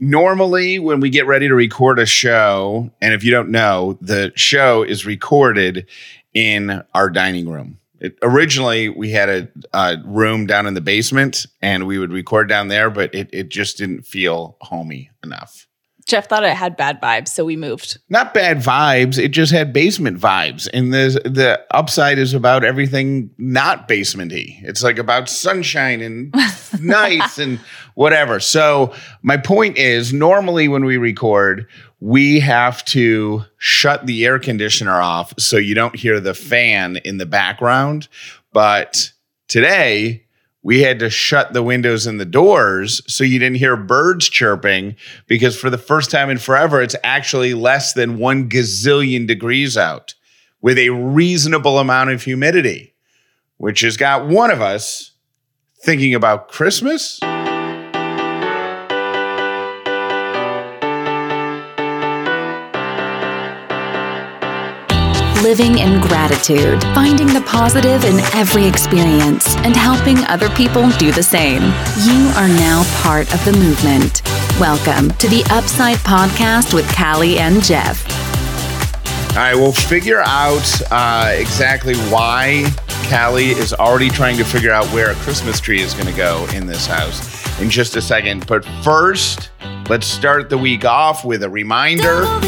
normally when we get ready to record a show, and if you don't know, the show is recorded in our dining room. It, originally, we had a, a room down in the basement, and we would record down there, but it it just didn't feel homey enough. Jeff thought it had bad vibes, so we moved. Not bad vibes. It just had basement vibes, and the the upside is about everything not basementy. It's like about sunshine and nice and whatever. So my point is, normally when we record, we have to shut the air conditioner off so you don't hear the fan in the background. But today we had to shut the windows and the doors so you didn't hear birds chirping because for the first time in forever, it's actually less than one gazillion degrees out with a reasonable amount of humidity, which has got one of us thinking about Christmas. Living in gratitude, finding the positive in every experience, and helping other people do the same. You are now part of the movement. Welcome to the Upside Podcast with Callie and Jeff. All right, we'll figure out uh, exactly why Callie is already trying to figure out where a Christmas tree is going to go in this house in just a second. But first, let's start the week off with a reminder.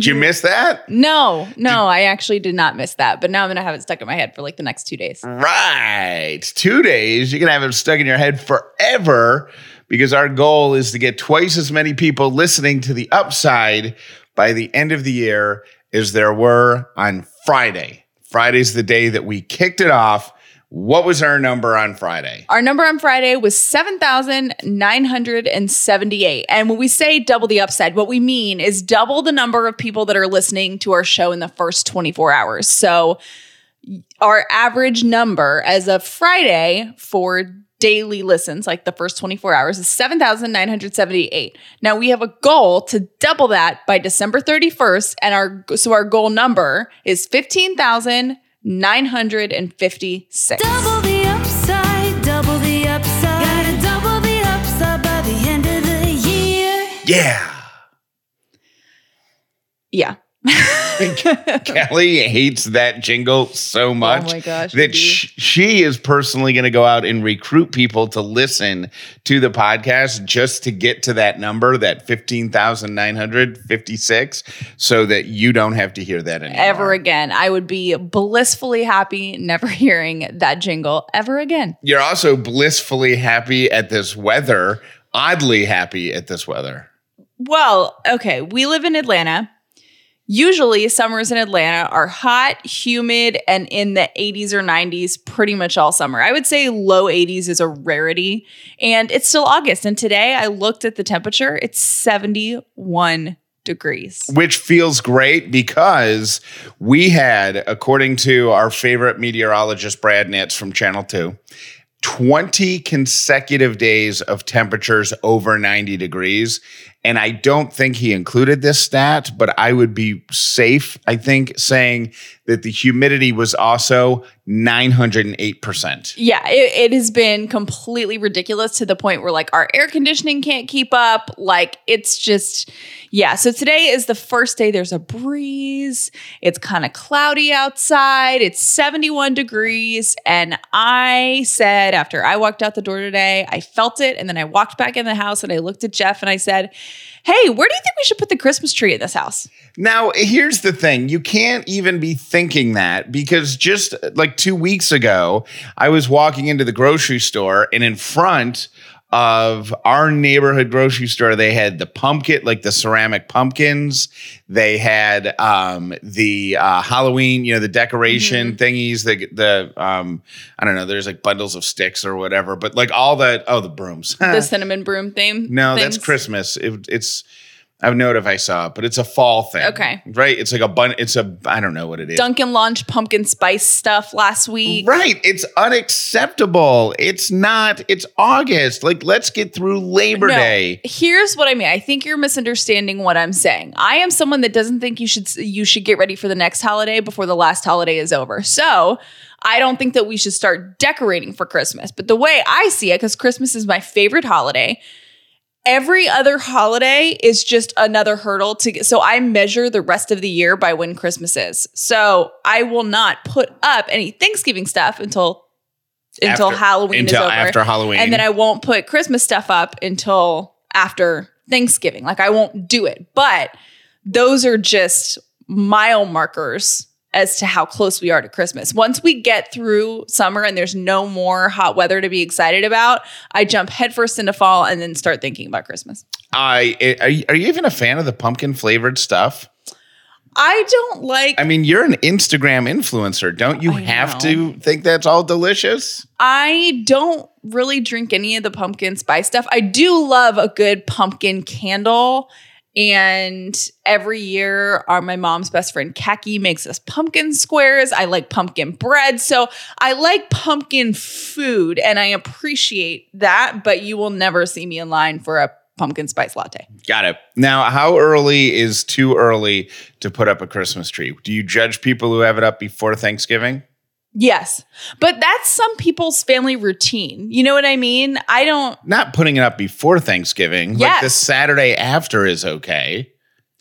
Did you miss that? No, no, I actually did not miss that, but now I'm gonna have it stuck in my head for like the next two days. Right. Two days. You can have it stuck in your head forever because our goal is to get twice as many people listening to the upside by the end of the year as there were on Friday. Friday's the day that we kicked it off. What was our number on Friday? Our number on Friday was 7,978. And when we say double the upside, what we mean is double the number of people that are listening to our show in the first 24 hours. So our average number as of Friday for daily listens, like the first 24 hours, is 7,978. Now we have a goal to double that by December 31st. And our so our goal number is 15,956. Double the upside, double the upside. Gotta double the upside by the end of the year. Yeah. Yeah. Callie hates that jingle so oh much Oh gosh, that sh- she is personally going to go out and recruit people to listen to the podcast just to get to that number, that 15,956, so that you don't have to hear that anymore. ever again. I would be blissfully happy never hearing that jingle ever again. You're also blissfully happy at this weather, oddly happy at this weather. Well, okay, we live in Atlanta. Usually, summers in Atlanta are hot, humid, and in the 80s or 90s pretty much all summer. I would say low 80s is a rarity. And it's still August. And today I looked at the temperature, it's 71 degrees. which feels great because we had, according to our favorite meteorologist, Brad Nitz from Channel 2, 20 consecutive days of temperatures over 90 degrees. And I don't think he included this stat, but I would be safe, I think, saying that the humidity was also 908%. Yeah, it, it has been completely ridiculous to the point where like our air conditioning can't keep up. Like it's just, yeah. So today is the first day there's a breeze. It's kind of cloudy outside. It's 71 degrees. And I said, after I walked out the door today, I felt it. And then I walked back in the house and I looked at Jeff and I said, Hey, where do you think we should put the Christmas tree in this house? Now, here's the thing. You can't even be thinking that because just uh, like two weeks ago, I was walking into the grocery store and in front of our neighborhood grocery store, they had the pumpkin, like the ceramic pumpkins. They had um, the uh, Halloween, you know, the decoration thingies, the, the, um, I don't know, there's like bundles of sticks or whatever, but like all that, oh, the brooms. The cinnamon broom theme? No, that's? Christmas. It, it's I would know it if I saw it, but it's a fall thing. Okay. Right? It's like a bun. It's a I don't know what it is. Dunkin' launched pumpkin spice stuff last week. Right. It's unacceptable. It's not. It's August. Like let's get through Labor No, Day. Here's what I mean. I think you're misunderstanding what I'm saying. I am someone that doesn't think you should you should get ready for the next holiday before the last holiday is over. So I don't think that we should start decorating for Christmas. But the way I see it, because Christmas is my favorite holiday, every other holiday is just another hurdle to get. So I measure the rest of the year by when Christmas is. So I will not put up any Thanksgiving stuff until until After- Halloween until is over. after Halloween. And then I won't put Christmas stuff up until after Thanksgiving. Like I won't do it. But those are just mile markers as to how close we are to Christmas. Once we get through summer and there's no more hot weather to be excited about, I jump headfirst into fall and then start thinking about Christmas. I eh, are you, are you even a fan of the pumpkin flavored stuff? I don't like I mean, you're an Instagram influencer. Don't you I have know. to think that's all delicious? I don't really drink any of the pumpkin spice stuff. I do love a good pumpkin candle. And every year, our my mom's best friend Kaki makes us pumpkin squares. I like pumpkin bread. So I like pumpkin food and I appreciate that, but you will never see me in line for a pumpkin spice latte. Got it. Now, how early is too early to put up a Christmas tree? Do you judge people who have it up before Thanksgiving? Yes. But that's some people's family routine. You know what I mean? I don't Not putting it up before Thanksgiving. Like the Saturday after is okay.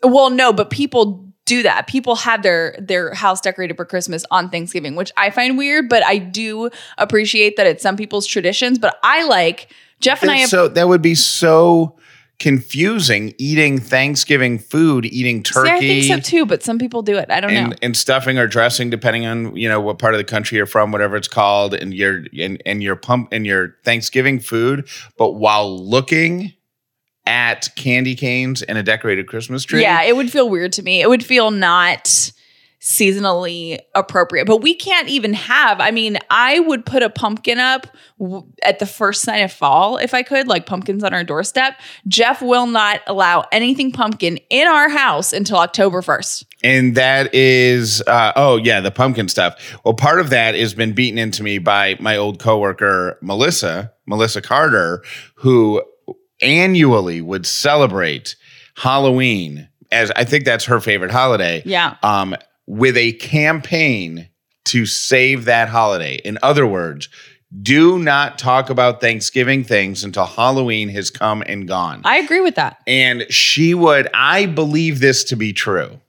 Well, no, but people do that. People have their their house decorated for Christmas on Thanksgiving, which I find weird, but I do appreciate that it's some people's traditions. But I like Jeff and I have so that would be so confusing eating Thanksgiving food, eating turkey. See, I think so too, but some people do it. I don't know. and, and stuffing or dressing depending on you know what part of the country you're from whatever it's called and your and, and your pump and your thanksgiving food but while looking at candy canes and a decorated christmas tree Yeah, it would feel weird to me. It would feel not seasonally appropriate. But we can't even have, I mean, I would put a pumpkin up w- at the first sign of fall if I could, like pumpkins on our doorstep. Jeff will not allow anything pumpkin in our house until October 1st. and that is uh, oh yeah the pumpkin stuff well part of that has been beaten into me by my old coworker melissa melissa carter who annually would celebrate halloween as i think that's her favorite holiday Yeah. um, with a campaign to save that holiday. In other words, do not talk about Thanksgiving things until Halloween has come and gone. I agree with that. and she would, I believe this to be true.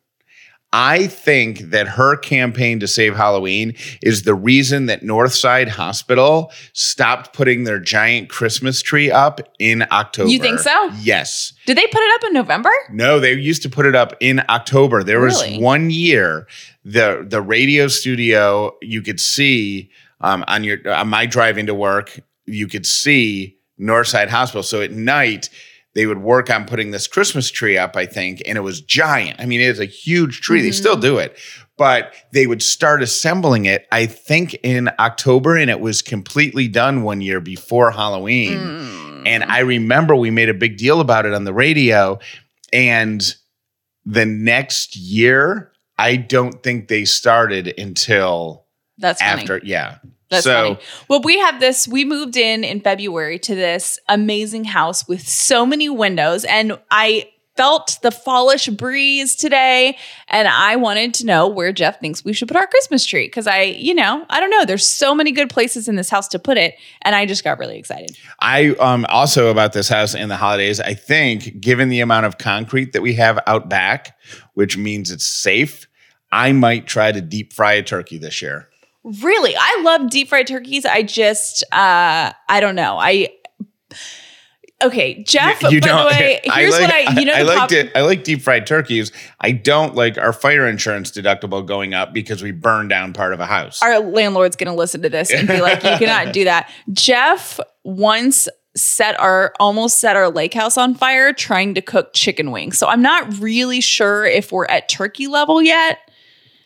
I think that her campaign to save Halloween is the reason that Northside Hospital stopped putting their giant Christmas tree up in October. You think so? Yes. Did they put it up in November? No, they used to put it up in October. There was one year the the radio studio you could see um, on your on my drive into work. You could see Northside Hospital. So at night they would work on putting this Christmas tree up. I think, and it was giant. I mean, it is a huge tree. They Mm-hmm. still do it, but they would start assembling it. I think in October, and it was completely done one year before Halloween. Mm. And I remember we made a big deal about it on the radio. And the next year, I don't think they started until That's funny. after. Yeah. That's so funny. Well, we have this. We moved in in February to this amazing house with so many windows, and I felt the fallish breeze today, and I wanted to know where Jeff thinks we should put our Christmas tree because I, you know, I don't know. There's so many good places in this house to put it, and I just got really excited. I um also about this house in the holidays, I think given the amount of concrete that we have out back, which means it's safe, I might try to deep fry a turkey this year. Really, I love deep fried turkeys. I just, uh, I don't know. I. Okay, Jeff. by the way, here's what I. You know, I the like pop- it. I like deep fried turkeys. I don't like our fire insurance deductible going up because we burned down part of a house. our landlord's going to listen to this and be like, you cannot do that. Jeff once set our almost set our lake house on fire trying to cook chicken wings. So I'm not really sure if we're at turkey level yet.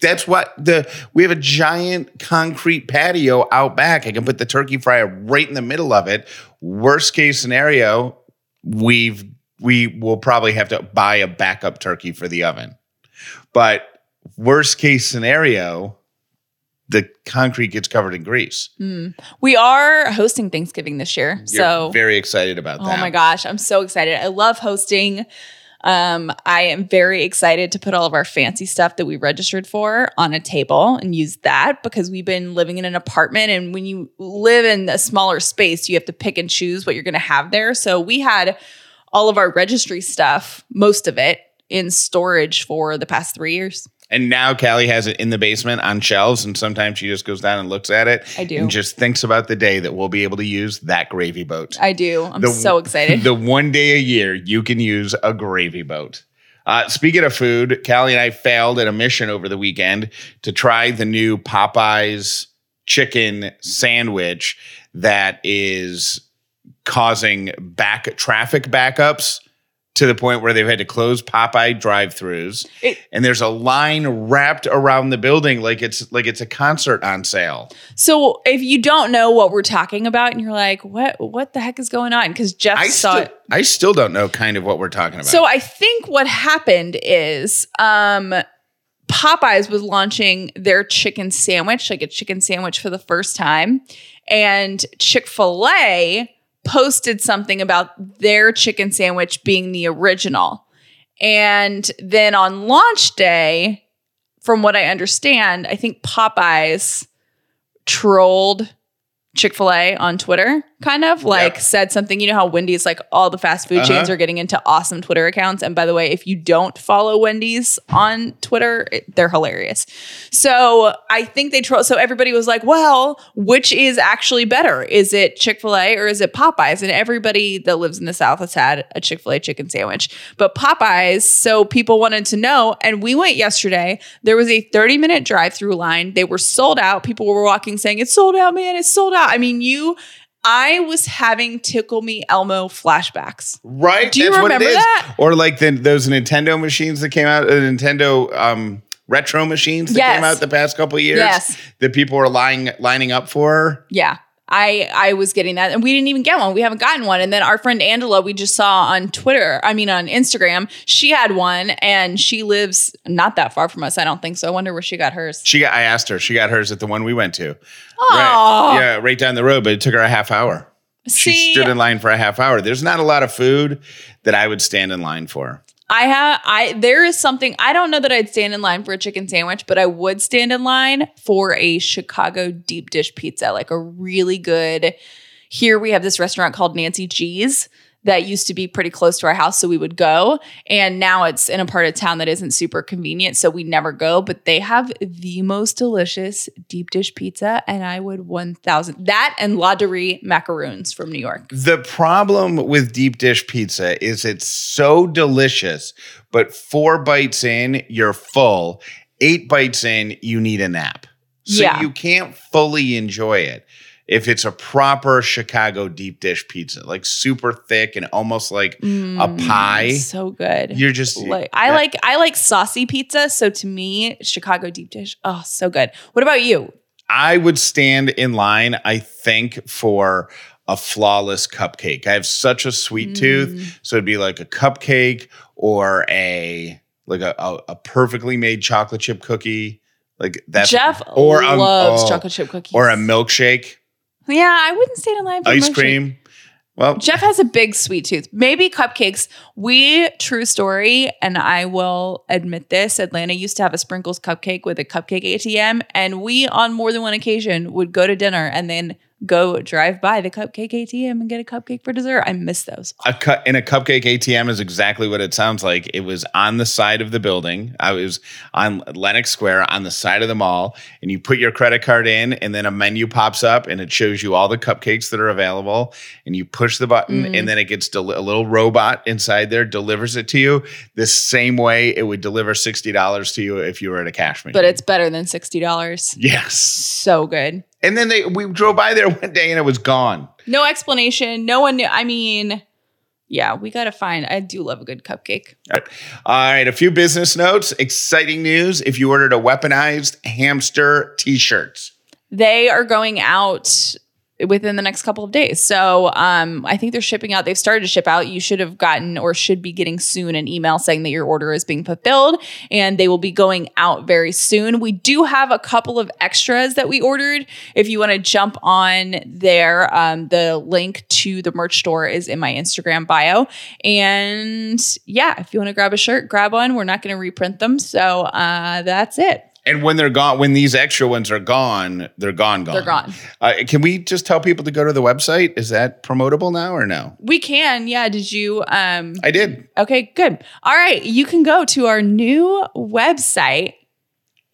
That's what the we have a giant concrete patio out back. I can put the turkey fryer right in the middle of it. Worst case scenario, we've we will probably have to buy a backup turkey for the oven. But worst case scenario, the concrete gets covered in grease. Hmm. We are hosting Thanksgiving this year. You're so very excited about that. Oh my gosh, I'm so excited. I love hosting. Um, I am very excited to put all of our fancy stuff that we registered for on a table and use that because we've been living in an apartment. And when you live in a smaller space, you have to pick and choose what you're going to have there. So we had all of our registry stuff, most of it, in storage for the past three years. And now Callie has it in the basement on shelves, and sometimes she just goes down and looks at it. I do. And just thinks about the day that we'll be able to use that gravy boat. I do. I'm The- so excited. the one day a year you can use a gravy boat. Uh, speaking of food, Callie and I failed at a mission over the weekend to try the new Popeyes chicken sandwich that is causing back traffic backups to the point where they've had to close Popeye drive-throughs. It- and there's a line wrapped around the building like it's like it's a concert on sale. So if you don't know what we're talking about and you're like, what what the heck is going on? Because Jeff I saw still, it. I still don't know kind of what we're talking about. So I think what happened is um Popeyes was launching their chicken sandwich, like a chicken sandwich for the first time. And Chick-fil-A posted something about their chicken sandwich being the original. And then on launch day, from what I understand, I think Popeyes trolled Chick fil A on Twitter, kind of like Yep. said something. You know how Wendy's, like all the fast food chains Uh-huh. are getting into awesome Twitter accounts. And by the way, if you don't follow Wendy's on Twitter, it- they're hilarious. So I think they trolled. So everybody was like, well, which is actually better? Is it Chick fil A or is it Popeyes? And everybody that lives in the South has had a Chick fil A chicken sandwich. But Popeyes, so people wanted to know. And we went yesterday. There was a 30 minute drive through line. They were sold out. People were walking saying, it's sold out, man. It's sold out. I mean, you. I was having tickle me Elmo flashbacks. Right? Do you That's remember that? Or like the, those Nintendo machines that came out, the Nintendo um, retro machines that Yes. came out the past couple of years. Yes. That people were lying, lining up for. Yeah. I I was getting that and we didn't even get one. We haven't gotten one. And then our friend Angela, we just saw on Twitter, I mean on Instagram, she had one and she lives not that far from us. I don't think so. I wonder where she got hers. She got, I asked her, she got hers at the one we went to. Oh, Right. Yeah, right down the road, but it took her a half hour. She stood in line for a half hour. There's not a lot of food that I would stand in line for. I have I there is something I don't know that I'd stand in line for a chicken sandwich, but I would stand in line for a Chicago deep dish pizza, like a really good. Here we have this restaurant called Nancy G's that used to be pretty close to our house, so we would go. And now it's in a part of town that isn't super convenient, so we never go. But they have the most delicious deep dish pizza, and I would one thousand that and La macaroons from New York. The problem with deep dish pizza is it's so delicious, but four bites in, you're full. Eight bites in, you need a nap. So Yeah. you can't fully enjoy it if it's a proper Chicago deep dish pizza, like super thick and almost like a pie. Mm, So good. You're just like I yeah. like I like saucy pizza. So to me, Chicago deep dish, oh, so good. What about you? I would stand in line, I think, for a flawless cupcake. I have such a sweet Mm. tooth. So it'd be like a cupcake or a like a, a, a perfectly made chocolate chip cookie. Like that. Jeff or a- loves oh, chocolate chip cookies. or a milkshake, Yeah, I wouldn't stand in line for ice milkshake. cream. Well, Jeff has a big sweet tooth. Maybe cupcakes. We true story, and I will admit this. Atlanta used to have a Sprinkles cupcake with a cupcake ATM, and we on more than one occasion would go to dinner and then go drive by the cupcake ATM and get a cupcake for dessert. I miss those. a cut in a cupcake ATM is exactly what it sounds like. It was on the side of the building. I was on Lenox Square on the side of the mall, and you put your credit card in, and then a menu pops up, and it shows you all the cupcakes that are available. And you push the button, mm-hmm. and then it gets del- a little robot inside there delivers it to you the same way it would deliver sixty dollars to you if you were at a cash machine. But it's better than sixty dollars. yes. So good. And then they we drove by there one day, and it was gone. No explanation. No one knew. I mean, yeah, we gotta find. I do love a good cupcake. All right. All right, a few business notes. Exciting news. If you ordered a weaponized hamster t shirts, They are going out within the next couple of days. So um, I think they're shipping out. They've started to ship out. You should have gotten or should be getting soon an email saying that your order is being fulfilled and they will be going out very soon. We do have a couple of extras that we ordered. If you want to jump on there, um, the link to the merch store is in my Instagram bio. And yeah, if you want to grab a shirt, grab one. We're not going to reprint them. So uh, that's it. And when they're gone, when these extra ones are gone, they're gone, gone. They're gone. Uh, can we just tell people to go to the website? Is that promotable now or no? We can. Yeah. Did you? Um, I did. Okay, good. All right. You can go to our new website.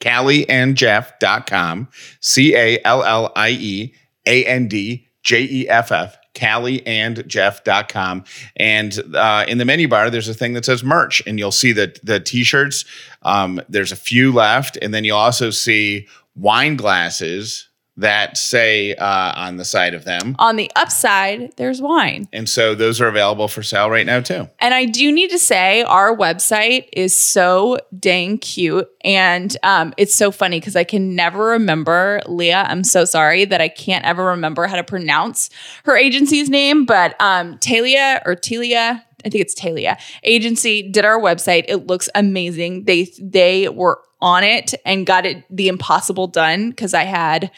CallieandJeff.com. C A L L I E A N D J E F F. CallieandJeff.com. And uh, in the menu bar, there's a thing that says merch, and you'll see the, the t shirts. Um, there's a few left. And then you'll also see wine glasses that say uh, on the side of them. On the upside, there's wine. And so those are available for sale right now, too. And I do need to say, our website is so dang cute. And um, it's so funny because I can never remember, Leah, I'm so sorry that I can't ever remember how to pronounce her agency's name, but um, Talia or Telia. I think it's Talia agency did our website. It looks amazing. They they were on it and got it the impossible done because I had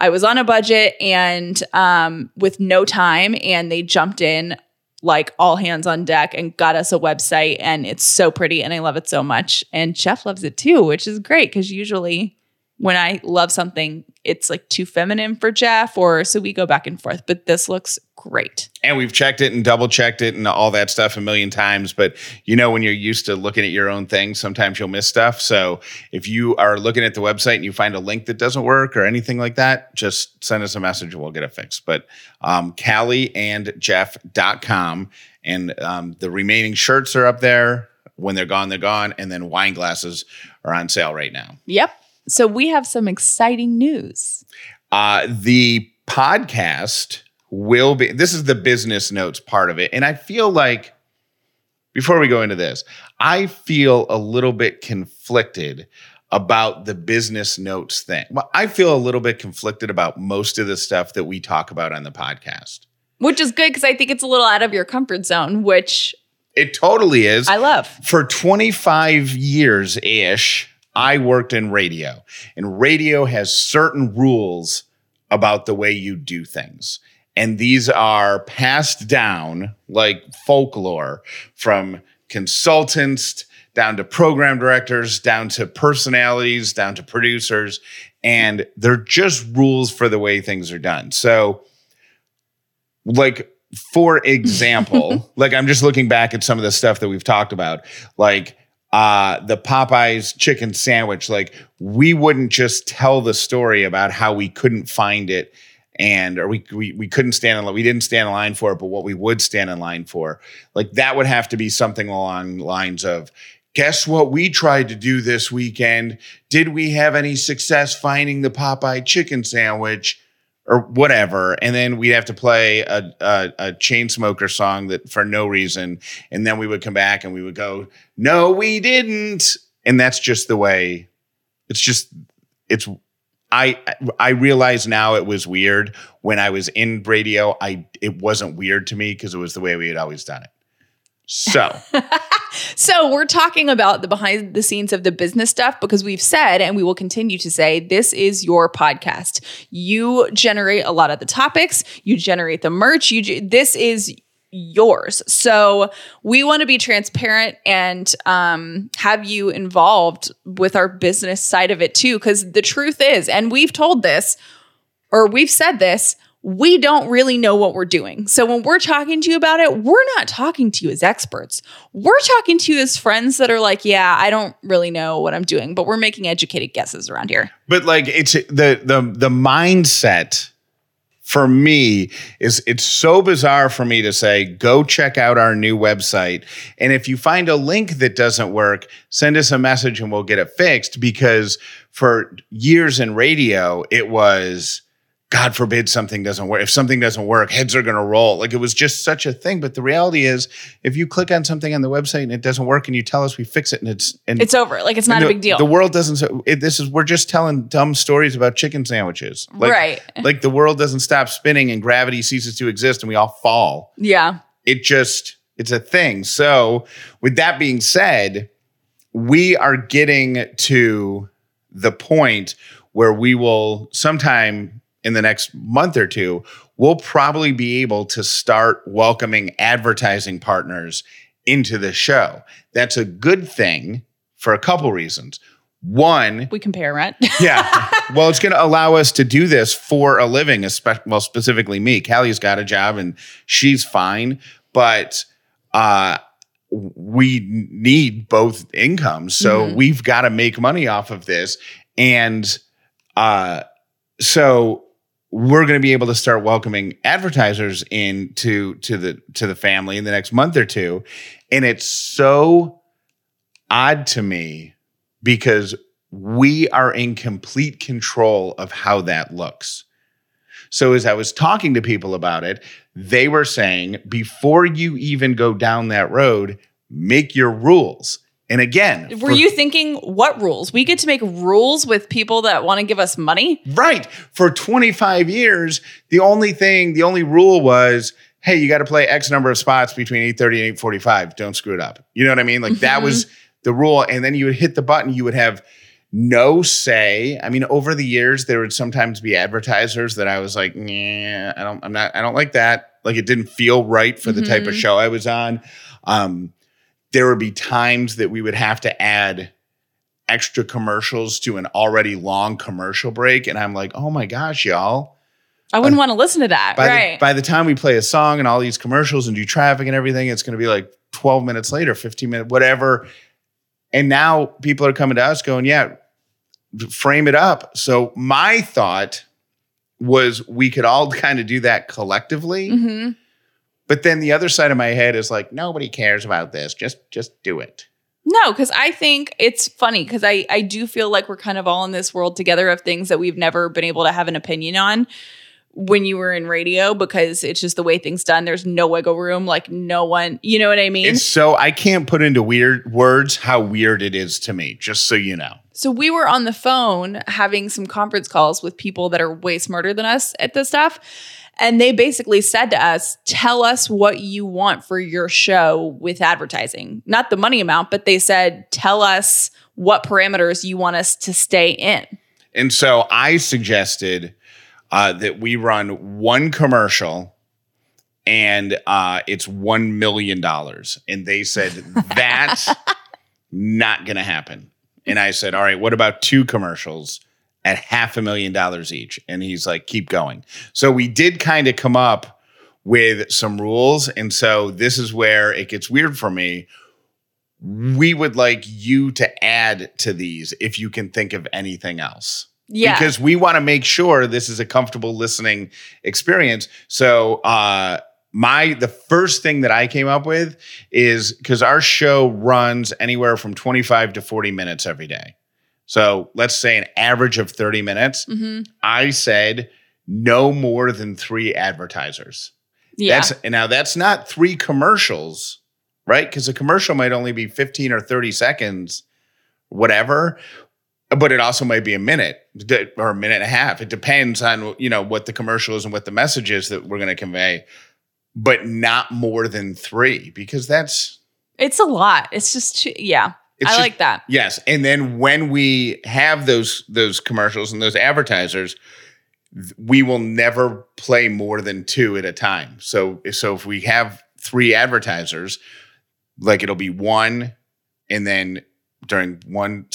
I was on a budget and um, with no time, and they jumped in like all hands on deck and got us a website. And it's so pretty, and I love it so much. And Jeff loves it too, which is great because usually when I love something, it's like too feminine for Jeff, or so we go back and forth. But this looks great. And we've checked it and double checked it and all that stuff a million times. But you know, when you're used to looking at your own thing, sometimes you'll miss stuff. So if you are looking at the website and you find a link that doesn't work or anything like that, just send us a message and we'll get it fixed. But um, CallieandJeff.com and um, the remaining shirts are up there. When they're gone, they're gone. And then wine glasses are on sale right now. Yep. So we have some exciting news. Uh, the podcast will be this is the business notes part of it and i feel like before we go into this i feel a little bit conflicted about the business notes thing well i feel a little bit conflicted about most of the stuff that we talk about on the podcast Which is good because I think it's a little out of your comfort zone, which it totally is I love. for 25 years ish, I worked in radio, and radio has certain rules about the way you do things. And these are passed down like folklore from consultants down to program directors, down to personalities, down to producers. And they're just rules for the way things are done. So, like, for example, like I'm just looking back at some of the stuff that we've talked about, like uh the Popeyes chicken sandwich. Like we wouldn't just tell the story about how we couldn't find it and or we we, we couldn't stand in line. We didn't stand in line for it, but what we would stand in line for, like that would have to be something along lines of Guess what we tried to do this weekend? Did we have any success finding the Popeye chicken sandwich? Or whatever, and then we'd have to play a, a, a chain smoker song that for no reason, and then we would come back and we would go, "No, we didn't," and that's just the way. It's just it's. I I realize now it was weird when I was in radio. I it wasn't weird to me because it was the way we had always done it. So So we're talking about the behind the scenes of the business stuff because we've said and we will continue to say this is your podcast. You generate a lot of the topics, you generate the merch, you this is yours. So we want to be transparent and um, have you involved with our business side of it too because the truth is and we've told this or we've said this we don't really know what we're doing. So when we're talking to you about it, we're not talking to you as experts. We're talking to you as friends that are like, yeah, I don't really know what I'm doing, but we're making educated guesses around here. but like it's the the the mindset for me is it's so bizarre for me to say go check out our new website and if you find a link that doesn't work send us a message and we'll get it fixed because for years in radio it was God forbid something doesn't work. If something doesn't work, heads are going to roll. Like it was just such a thing. But the reality is, if you click on something on the website and it doesn't work, and you tell us we fix it, and it's and It's over. Like it's not and a big deal. The world doesn't. It, this is we're just telling dumb stories about chicken sandwiches. Like, right. Like the world doesn't stop spinning and gravity ceases to exist and we all fall. Yeah. It just it's a thing. So with that being said, we are getting to the point where we will sometime in the next month or two, we'll probably be able to start welcoming advertising partners into the show. That's a good thing for a couple reasons. One, We compare rent. yeah. Well, it's going to allow us to do this for a living, espe- well, specifically me. Callie's got a job and she's fine, but uh, we need both incomes. So Mhm. we've got to make money off of this. And uh, so we're going to be able to start welcoming advertisers into to the to the family in the next month or two and it's so odd to me because we are in complete control of how that looks. So as I was talking to people about it, they were saying before you even go down that road, make your rules. And again, Were for- you thinking what rules? We get to make rules with people that want to give us money? right for 25 years, the only thing, the only rule was, hey, you got to play X number of spots between 8:30 and 8:45. Don't screw it up. You know what I mean? Like that Mhm. was the rule. And then you would hit the button, you would have no say. I mean, over the years, there would sometimes be advertisers that I was like, nah, I don't, I'm not, I don't like that. Like it didn't feel right for the type of Mhm. show I was on. Um, there would be times that we would have to add extra commercials to an already long commercial break. And I'm like, oh my gosh, y'all. I wouldn't want to listen to that. By, right. the, by the time we play a song and all these commercials and do traffic and everything, it's going to be like 12 minutes later, 15 minutes, whatever. And now people are coming to us going, yeah, frame it up. So my thought was we could all kind of do that collectively. Mhm. But then the other side of my head is like, nobody cares about this. Just just do it. No, because I think it's funny because I, I do feel like we're kind of all in this world together of things that we've never been able to have an opinion on when you were in radio because it's just the way things done. There's no wiggle room. Like no one, you know what I mean? It's so I can't put into weird words how weird it is to me, just so you know. So we were on the phone having some conference calls with people that are way smarter than us at this stuff. And they basically said to us, tell us what you want for your show with advertising. Not the money amount, but they said, tell us what parameters you want us to stay in. And so I suggested uh, that we run one commercial and uh, it's $1 million. And they said, that's not going to happen. And I said, all right, what about two commercials at half a million dollars each? And he's like, keep going. So we did kind of come up with some rules. And so this is where it gets weird for me. We would like you to add to these if you can think of anything else Yeah. because we want to make sure this is a comfortable listening experience. So, uh, my the first thing that I came up with is because our show runs anywhere from 25 to 40 minutes every day. So let's say an average of 30 minutes. Mhm. I said no more than three advertisers. Yeah. That's and now that's not three commercials, right? Because a commercial might only be 15 or 30 seconds, whatever. But it also might be a minute or a minute and a half. It depends on you know what the commercial is and what the message is that we're going to convey, but not more than three because that's it's a lot. It's just, too, yeah. It's I just- like that. Yes, and then when we have those those commercials and those advertisers, we will never play more than two at a time. So so if we have three advertisers, like it'll be one, and then during one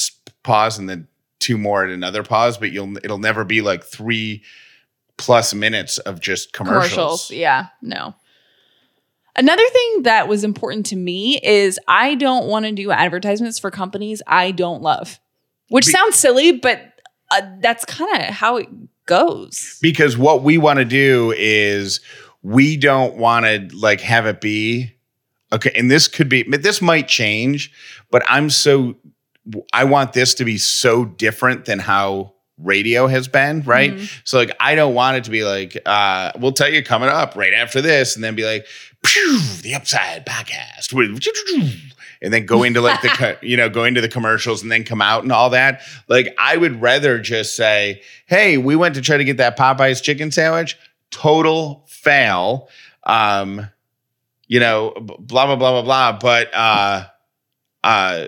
pause, and then two more at another pause. But you'll it'll never be like three plus minutes of just commercials. commercials. Yeah, no. Another thing that was important to me is I don't want to do advertisements for companies I don't love, which Be- sounds silly, but uh, that's kind of how it goes. because what we want to do is we don't want to like have it be okay and this could be this might change but i'm so i want this to be so different than how radio has been, right? So like I don't want it to be like, uh, we'll tell you coming up right after this, and then be like, "Phew, the upside podcast. And then go into like the you know, go into the commercials and then come out and all that. Like I would rather just say, hey, we went to try to get that Popeyes chicken sandwich. Total fail. Um, you know, blah blah blah blah blah. But uh uh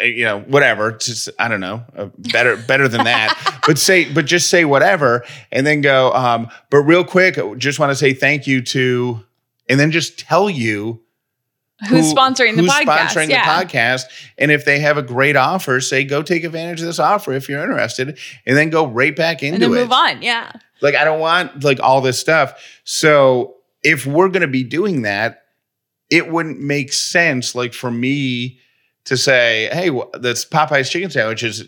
you know, whatever. Just I don't know, uh, better better than that. but say, but just say whatever, and then go. Um, but real quick, just want to say thank you to, and then just tell you Who's who- sponsoring the who's podcast? sponsoring yeah. the podcast. And if they have a great offer, say go take advantage of this offer if you're interested, and then go right back into and then it. move on. Yeah. Like I don't want like all this stuff. So if we're going to be doing that, it wouldn't make sense like for me to say, "Hey, wh- this Popeyes chicken sandwich is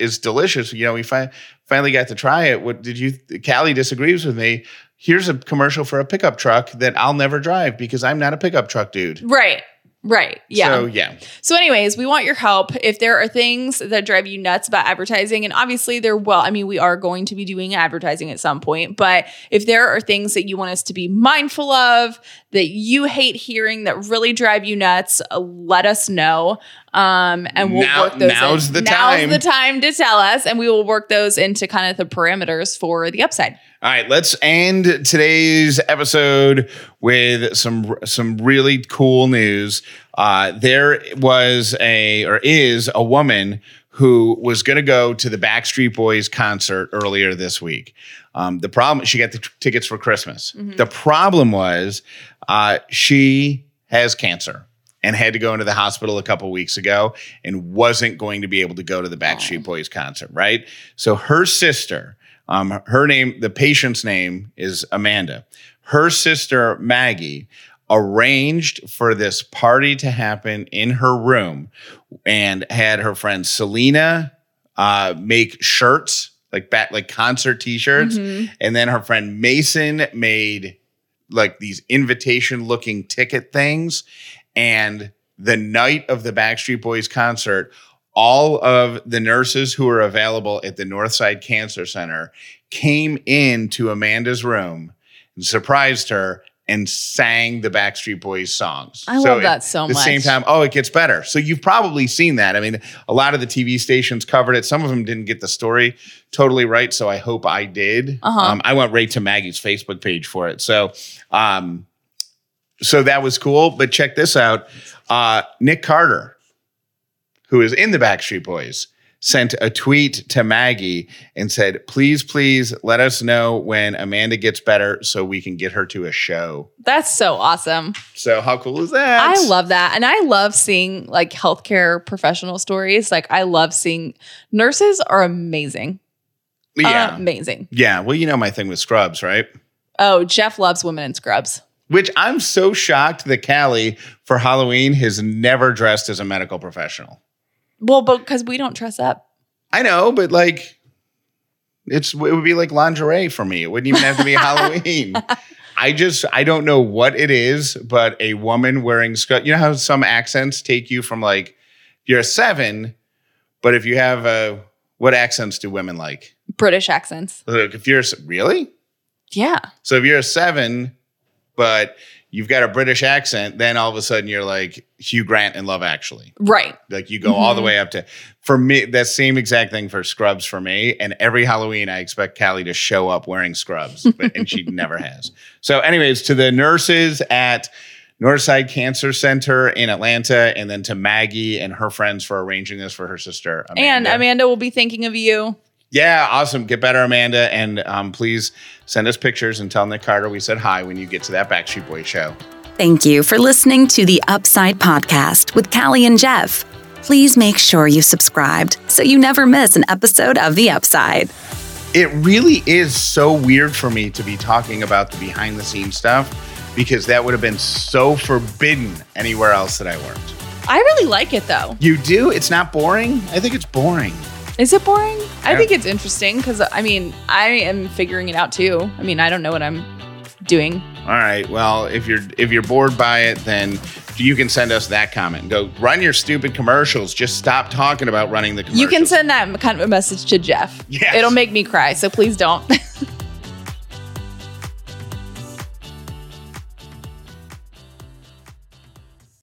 is delicious." You know, we fi- finally got to try it. What did you? Callie disagrees with me. Here's a commercial for a pickup truck that I'll never drive because I'm not a pickup truck dude. Right. Right. Yeah. So yeah. So, anyways, we want your help. If there are things that drive you nuts about advertising, and obviously there will, I mean, we are going to be doing advertising at some point, but if there are things that you want us to be mindful of, that you hate hearing, that really drive you nuts, uh, let us know. Um, and we'll Now- work those. now's in. the Now's time. the time to tell us, and we will work those into kind of the parameters for the upside. All right, let's end today's episode with some some really cool news. Uh, there was a or is a woman who was going to go to the Backstreet Boys concert earlier this week. Um, the problem she got the t- tickets for Christmas. The problem was uh, she has cancer and had to go into the hospital a couple weeks ago and wasn't going to be able to go to the Backstreet Boys concert. Right, so her sister. Um, her name, the patient's name is Amanda. Her sister, Maggie, arranged for this party to happen in her room and had her friend Selena uh, make shirts, like back, like concert t-shirts. And then her friend Mason made like these invitation looking ticket things. And the night of the Backstreet Boys concert, all of the nurses who were available at the Northside Cancer Center came into Amanda's room and surprised her and sang the Backstreet Boys songs. I love that so much. At the same time, oh, it gets better. So you've probably seen that. I mean, a lot of the TV stations covered it. Some of them didn't get the story totally right. So I hope I did. Uh-huh. Um, I went right to Maggie's Facebook page for it. So, um, so that was cool. But check this out. Uh, Nick Carter, who is in the Backstreet Boys, sent a tweet to Maggie and said, please, please let us know when Amanda gets better so we can get her to a show. That's so awesome. So how cool is that? I love that. And I love seeing like healthcare professional stories. Like, I love seeing nurses are amazing. Yeah. Amazing. yeah. Well, you know my thing with scrubs, right? Oh, Jeff loves women in scrubs. Which I'm so shocked that Callie for Halloween has never dressed as a medical professional. Well, but because we don't dress up. I know, but like, it's it would be like lingerie for me. It wouldn't even have to be Halloween. I just I don't know what it is, but a woman wearing skirt. You know how some accents take you from like you're a seven, but if you have a what accents do women like? British accents. Like if you're really Yeah. so if you're a seven, but you've got a British accent, then all of a sudden you're like Hugh Grant in Love Actually. Right. Like you go all Mm-hmm. the way up to for me that same exact thing for scrubs for me. And every Halloween I expect Callie to show up wearing scrubs, but and she never has. So, anyways, to the nurses at Northside Cancer Center in Atlanta, and then to Maggie and her friends for arranging this for her sister. And Amanda will be thinking of you. Yeah, awesome. Get better, Amanda. And um, please send us pictures and tell Nick Carter we said hi when you get to that Backstreet Boy show. Thank you for listening to the Upside Podcast with Callie and Jeff. Please make sure you subscribed so you never miss an episode of The Upside. It really is so weird for me to be talking about the behind the scenes stuff because that would have been so forbidden anywhere else that I worked. I really like it though. You do? It's not boring? I think it's boring. Is it boring? I think it's interesting because I mean, I am figuring it out too. I mean, I don't know what I'm doing. All right. Well, if you're if you're bored by it, then you can send us that comment go run your stupid commercials. Just stop talking about running the commercials. You can send that kind of a message to Jeff. Yes. It'll make me cry, so please don't.